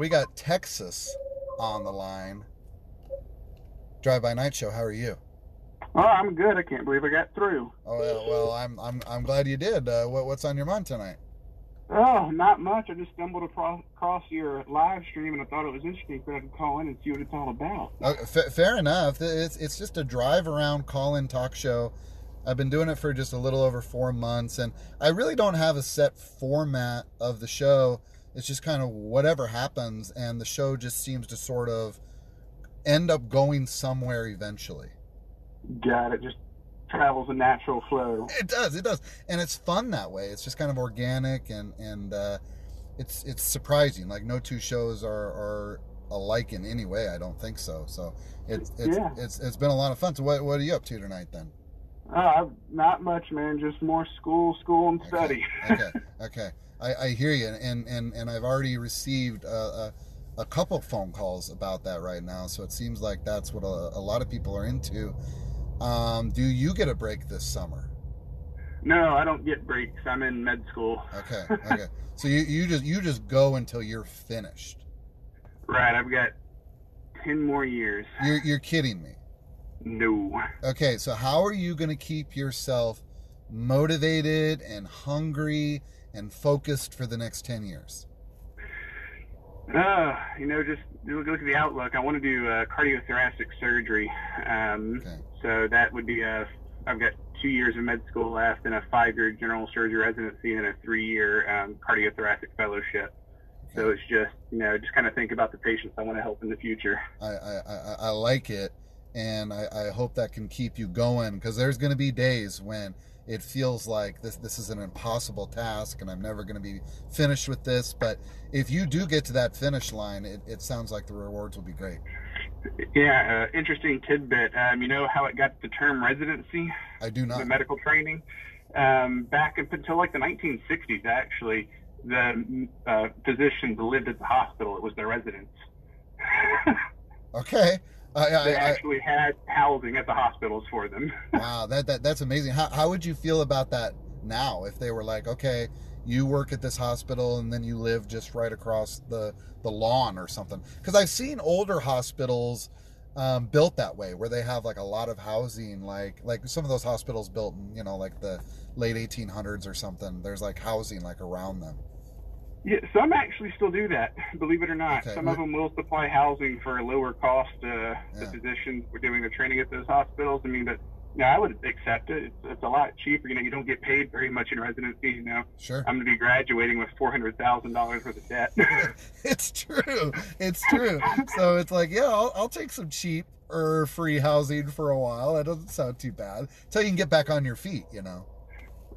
we got Texas on the line. Drive by Night Show. How are you? Oh, I'm good. I can't believe I got through. Oh well, well I'm I'm I'm glad you did. Uh, what, what's on your mind tonight? Oh, not much. I just stumbled across, your live stream and I thought it was interesting so I could call in and see what it's all about. Uh, f- fair enough. It's it's just a drive around call in talk show. I've been doing it for just a little over four months, and I really don't have a set format of the show. It's just kind of whatever happens, and the show just seems to sort of end up going somewhere eventually. Got it. Just travels a natural flow. It does, it does, and it's fun that way. It's just kind of organic and and uh, it's it's surprising. Like no two shows are are alike in any way. I don't think so. So it's it's Yeah. it's it's been a lot of fun. So what what are you up to tonight then? Uh, not much, man. Just more school, school, and study. okay, okay. I, I hear you, and and and I've already received a, a, a couple phone calls about that right now. So it seems like that's what a, a lot of people are into. Um, do you get a break this summer? no, I don't get breaks. I'm in med school. Okay, okay. so you, you just you just go until you're finished. Right. I've got ten more years. You're you're kidding me. No. Okay, so how are you going to keep yourself motivated and hungry and focused for the next ten years? Uh, you know, just look, look at the outlook. I want to do uh, cardiothoracic surgery. Um, Okay. So that would be a. I've got two years of med school left, and a five-year general surgery residency, and a three-year um, cardiothoracic fellowship. So it's just, you know, just kind of think about the patients I want to help in the future. I, I, I, I like it, and I, I hope that can keep you going because there's going to be days when it feels like this this is an impossible task and I'm never going to be finished with this. But if you do get to that finish line, it, it sounds like the rewards will be great. Yeah, uh, interesting tidbit. Um, you know how it got the term residency, I do the not. medical training? Um, back up until like the 1960s, actually, the uh, physicians lived at the hospital. It was their residence. Okay. I, I, they actually had housing at the hospitals for them. wow, that, that that's amazing. How, how would you feel about that now if they were like, okay, you work at this hospital and then you live just right across the, the lawn or something? Because I've seen older hospitals um, built that way where they have like a lot of housing, like like some of those hospitals built in you know like the late 1800s or something. There's like housing like around them. Yeah, some actually still do that, believe it or not. Okay. Some of them will supply housing for a lower cost uh, to Yeah. the physicians who are doing the training at those hospitals. I mean, but no, I would accept it. It's, it's a lot cheaper. You know, you don't get paid very much in residency. You know, Sure. I'm going to be graduating with four hundred thousand dollars worth of debt. it's true. It's true. so it's like, yeah, I'll, I'll take some cheap or free housing for a while. That doesn't sound too bad. Until you can get back on your feet, you know.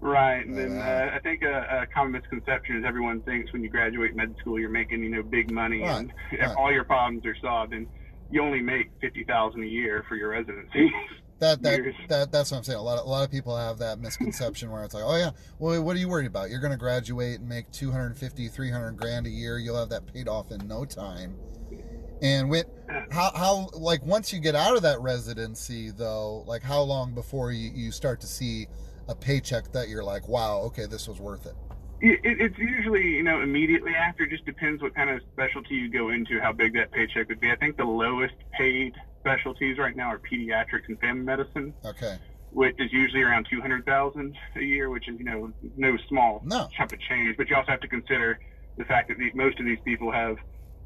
Right. And then uh, I think a, a common misconception is everyone thinks when you graduate med school, you're making you know big money Right, and right. all your problems are solved, and you only make fifty thousand a year for your residency. That that, Years. that that's what I'm saying. A lot of, a lot of people have that misconception where it's like, oh yeah, well, what are you worried about? You're going to graduate and make 250, 300 grand a year. You'll have that paid off in no time. And with how how like once you get out of that residency though, like how long before you, you start to see a paycheck that you're like, wow, okay, this was worth it. It, it- it's usually, you know, immediately after. Just depends what kind of specialty you go into, how big that paycheck would be. I think the lowest paid specialties right now are pediatrics and family medicine, Okay. which is usually around two hundred thousand a year, which is, you know, no small No. chunk of change. But you also have to consider the fact that the, most of these people have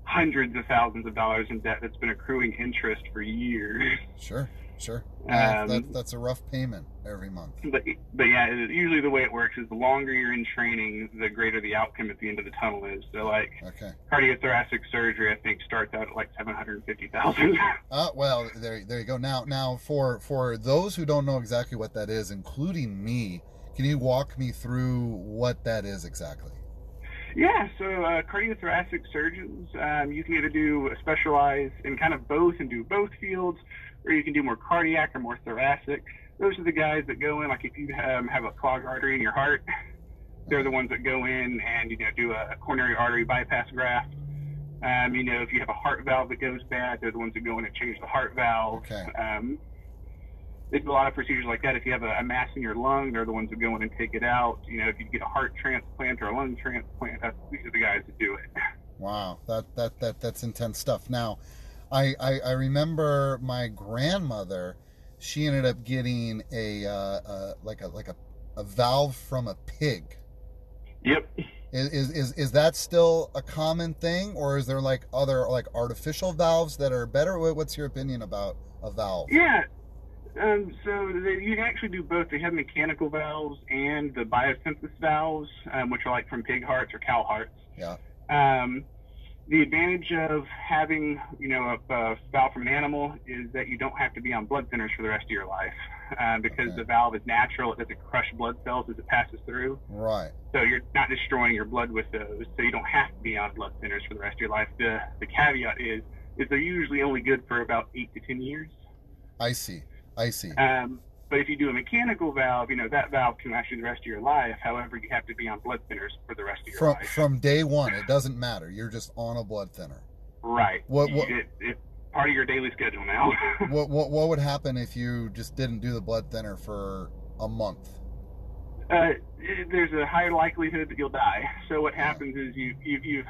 hundreds of thousands of dollars in debt that's been accruing interest for years. Sure. Sure. Yeah, Um, that, that's a rough payment every month. But but yeah, usually the way it works is the longer you're in training, the greater the outcome at the end of the tunnel is. So like Okay. cardiothoracic surgery, I think starts out at like seven hundred fifty thousand. Uh, well, there, there you go. Now, now, for for those who don't know exactly what that is, including me, can you walk me through what that is exactly? Yeah, so uh, cardiothoracic surgeons, um, you can either do specialize in kind of both and do both fields, or you can do more cardiac or more thoracic. Those are the guys that go in, like if you um, have a clogged artery in your heart, they're the ones that go in and you know do a coronary artery bypass graft. Um, you know, if you have a heart valve that goes bad, they're the ones that go in and change the heart valve. Okay. Um, they do a lot of procedures like that. If you have a, a mass in your lung, they're the ones that go in and take it out. You know, if you get a heart transplant or a lung transplant, that's, these are the guys that do it. Wow, that that that that's intense stuff. Now, I I, I remember my grandmother. She ended up getting a uh, uh, like a like a, a valve from a pig. Yep. Is, is is is that still a common thing, or is there like other like artificial valves that are better? What's your opinion about a valve? Yeah. Um, so they, you can actually do both. They have mechanical valves and the bioprosthesis valves, um, which are like from pig hearts or cow hearts. Yeah. Um, the advantage of having, you know, a, a valve from an animal is that you don't have to be on blood thinners for the rest of your life, um, because Okay. the valve is natural. It doesn't crush blood cells as it passes through. Right. So you're not destroying your blood with those. So you don't have to be on blood thinners for the rest of your life. The the caveat is is they're usually only good for about eight to ten years. I see. I see. Um, but if you do a mechanical valve, you know that valve can last you the rest of your life. However, you have to be on blood thinners for the rest of your From life. from day one, it doesn't matter. You're just on a blood thinner. right. What- what- It, it's part of your daily schedule now. What what what would happen if you just didn't do the blood thinner for a month? uh, there's a higher likelihood that you'll die. So what happens is you you you've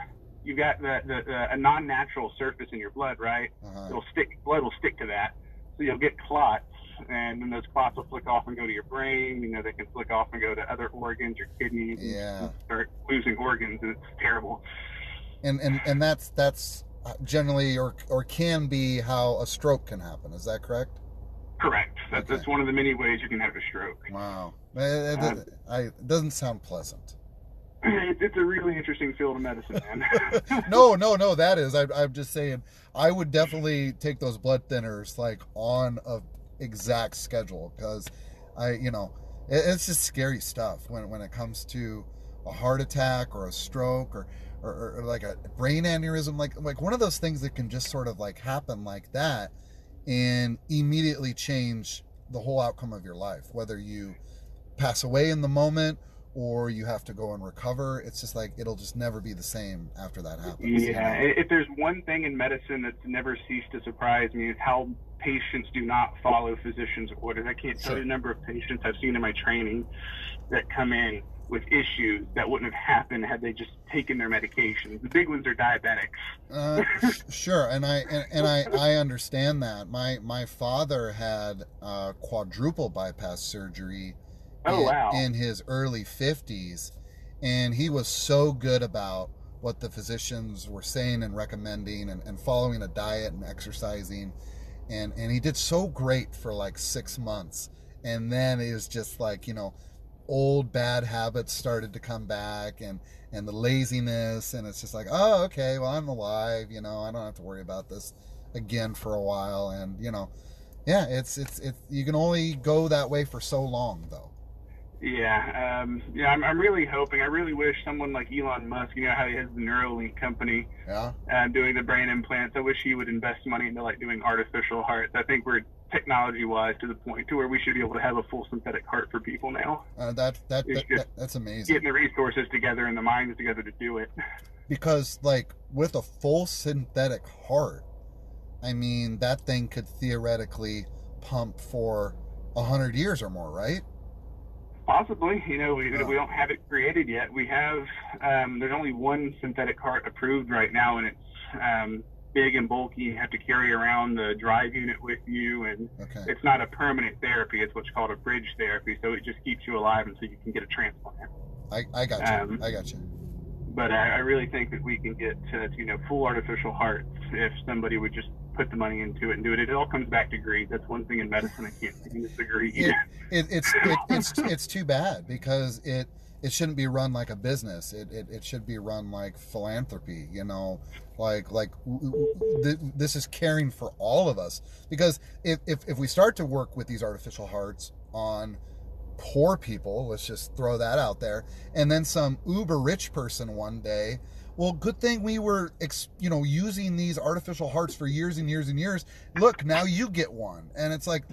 you've got the, the, the a non-natural surface in your blood, right? Uh-huh. It'll stick blood will stick to that, so you'll get clots, and then those clots will flick off and go to your brain. You know they can flick off and go to other organs, your kidneys. and Yeah. Start losing organs, and it's terrible. And and and that's that's generally or or can be how a stroke can happen. Is that correct? Correct. That's, Okay. that's one of the many ways you can have a stroke. Wow. It, it- Um, I, it doesn't sound pleasant. It's, it's a really interesting field of medicine, man. no, no, no. That is. I, I'm just saying. I would definitely take those blood thinners like on a exact schedule because I, you know, it, it's just scary stuff when when it comes to a heart attack or a stroke or, or or like a brain aneurysm. Like like one of those things that can just sort of like happen like that and immediately change the whole outcome of your life, whether you pass away in the moment or you have to go and recover. It's just like it'll just never be the same after that happens. you yeah. know? If there's one thing in medicine that's never ceased to surprise me, is how patients do not follow physicians' orders. I can't tell you the number of patients I've seen in my training that come in with issues that wouldn't have happened had they just taken their medications. The big ones are diabetics. Uh, sure, and I and, and I I understand that. My my father had uh, quadruple bypass surgery. Oh, in, wow. In his early fifties, and he was so good about what the physicians were saying and recommending, and, and following a diet and exercising, and and he did so great for like six months, and then it was just like you know old bad habits started to come back and and the laziness and it's just like oh okay well i'm alive you know i don't have to worry about this again for a while. And you know yeah it's it's it's you can only go that way for so long though Yeah, um, yeah. I'm, I'm really hoping. I really wish someone like Elon Musk, you know how he has the Neuralink company, yeah uh, doing the brain implants. I wish he would invest money into like doing artificial hearts. I think we're technology-wise to the point to where we should be able to have a full synthetic heart for people now. uh, that, that, that, that that's amazing Getting the resources together and the minds together to do it. because like with a full synthetic heart i mean that thing could theoretically pump for a hundred years or more right Possibly, you know, we, Yeah. we don't have it created yet. We have um, there's only one synthetic heart approved right now, and it's um, big and bulky. You have to carry around the drive unit with you, and okay it's not a permanent therapy. It's what's called a bridge therapy. So it just keeps you alive until you can get a transplant. i, I got you um, i got you But I, I really think that we can get to, you know full artificial hearts if somebody would just put the money into it and do it. It all comes back to greed. That's one thing in medicine I can't stand is the greed. it, it, it's it, it's it's too bad because it it shouldn't be run like a business. It, it, it should be run like philanthropy. You know, like like this is caring for all of us. Because if, if if we start to work with these artificial hearts on poor people, let's just throw that out there, and then some uber rich person one day. Well, good thing we were, ex, you know, using these artificial hearts for years and years and years. Look, now you get one, and it's like,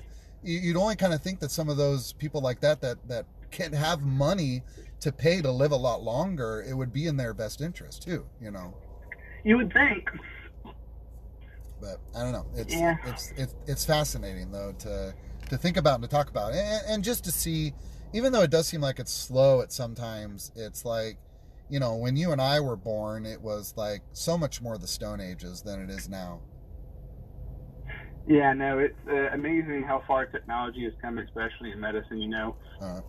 you- you'd only kind of think that some of those people like that that that can have money to pay to live a lot longer it would be in their best interest too you know You would think. but i don't know it's Yeah. it's it's it's fascinating though to to think about and to talk about and, and just to see even though it does seem like it's slow at sometimes it's like you know, when you and I were born, it was like so much more the Stone Ages than it is now. Yeah, no, it's uh, amazing how far technology has come, especially in medicine. You know, Uh,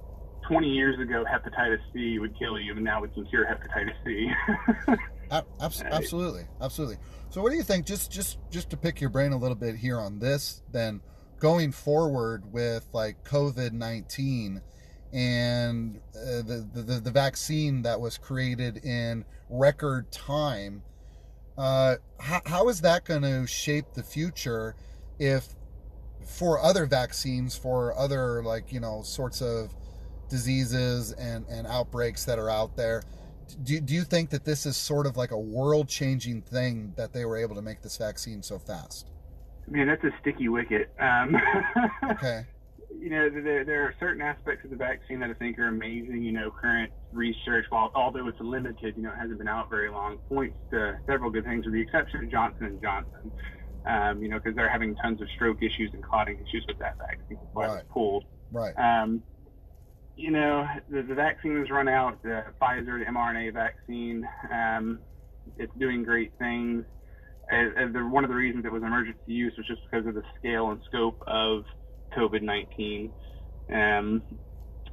20 years ago, hepatitis C would kill you, and now we can cure hepatitis C. absolutely, absolutely. So, what do you think? Just, just, just to pick your brain a little bit here on this, then going forward with like COVID nineteen and uh, the, the the vaccine that was created in record time. Uh, how, how is that going to shape the future if for other vaccines for other like you know sorts of diseases and and outbreaks that are out there do, do you think that this is sort of like a world changing thing that they were able to make this vaccine so fast Man, that's a sticky wicket. Um, okay you know, there, there are certain aspects of the vaccine that I think are amazing. You know, current research, while although it's limited, you know, it hasn't been out very long, points to several good things, with the exception of Johnson and Johnson. Um, you know, because they're having tons of stroke issues and clotting issues with that vaccine. That's why it Right. pulled. right Um, you know, the, the vaccine has run out. The Pfizer, the mRNA vaccine, um, it's doing great things. As the, one of the reasons it was emergency use was just because of the scale and scope of COVID-19. Um,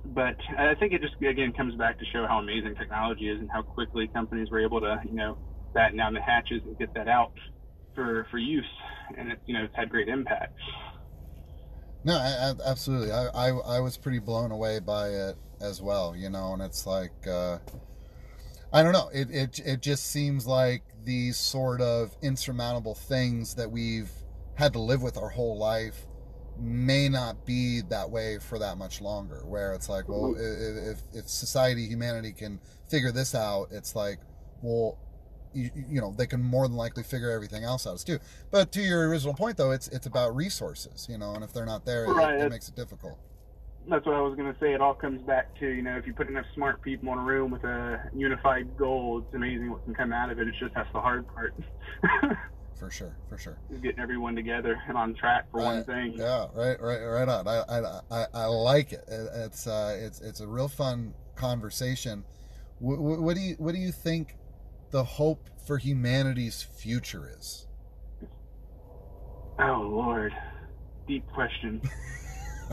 but I think it just again comes back to show how amazing technology is and how quickly companies were able to, you know, batten down the hatches and get that out for for use, and you know it's had great impact. No, I, I, absolutely. I, I I was pretty blown away by it as well. You know, and it's like uh, I don't know. It it it just seems like these sort of insurmountable things that we've had to live with our whole life may not be that way for that much longer. Where it's like, well, mm-hmm. i- if if society, humanity can figure this out, it's like, well, you, you know, they can more than likely figure everything else out too. But to your original point, though, it's it's about resources, you know, and if they're not there, it- Right, it, it's- makes it difficult. that's what I was going to say. It all comes back to, you know, if you put enough smart people in a room with a unified goal, it's amazing what can come out of it. It's just that's the hard part. For sure, for sure. getting everyone together and on track for one thing. Yeah, right, right, right on. I, I, I, I like it. It- It's, uh, it's, it's a real fun conversation. What, what do you, what do you think the hope for humanity's future is? Oh Lord, deep question.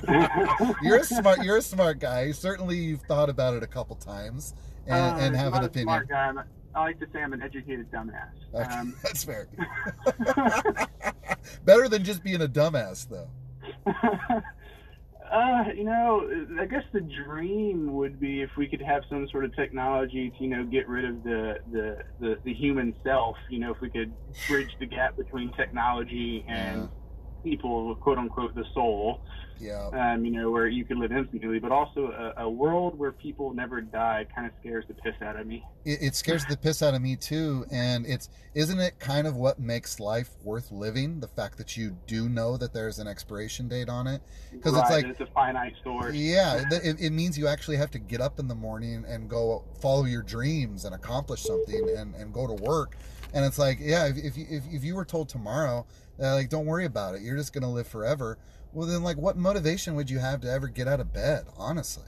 You're a smart, you're a smart guy. Certainly, you've thought about it a couple times and, Uh, and have an opinion. Smart guy. I like to say I'm an educated dumbass. Okay, Um, That's fair. Better than just being a dumbass, though. uh, you know, I guess the dream would be if we could have some sort of technology to, you know, get rid of the the, the, the human self. You know, if we could bridge the gap between technology and people, quote unquote, the soul. Yeah. Um, you know, where you could live infinitely, but also a, a world where people never die kind of scares the piss out of me. it, it scares the piss out of me too and it's isn't it kind of what makes life worth living the fact that you do know that there's an expiration date on it 'Cause it's Right, like- it's a finite source. yeah it, it means you actually have to get up in the morning and go follow your dreams and accomplish something and, and go to work and it's like yeah if, if, you, if, if you were told tomorrow uh, like don't worry about it you're just gonna live forever well then like what motivation would you have to ever get out of bed honestly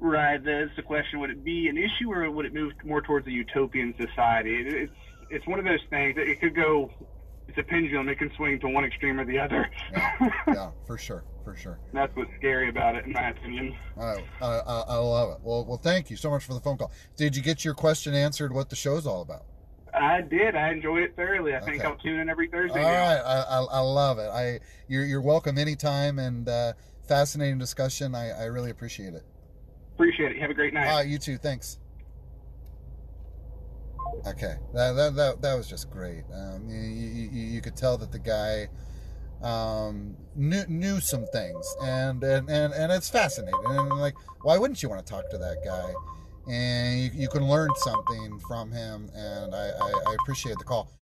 Right. That's the question. Would it be an issue, or would it move more towards a utopian society? It, it's it's one of those things that it could go. It's a pendulum. It can swing to one extreme or the other. yeah for sure for sure That's what's scary about it, in my opinion. I, I, I I love it. Well, well, thank you so much for the phone call. Did you get your question answered? What the show's all about? I did. I enjoyed it thoroughly. I think I'll tune in every All Thursday. now. right, I, I, I love it. I you're you're welcome anytime, and uh, fascinating discussion. I, I really appreciate it. Appreciate it. Have a great night. All right, you too. Thanks. Okay, that that that, that was just great. Um, you, you, you could tell that the guy um, knew knew some things, and and and, and it's fascinating. And like, why wouldn't you want to talk to that guy? And you, you can learn something from him, and I, I, I appreciate the call.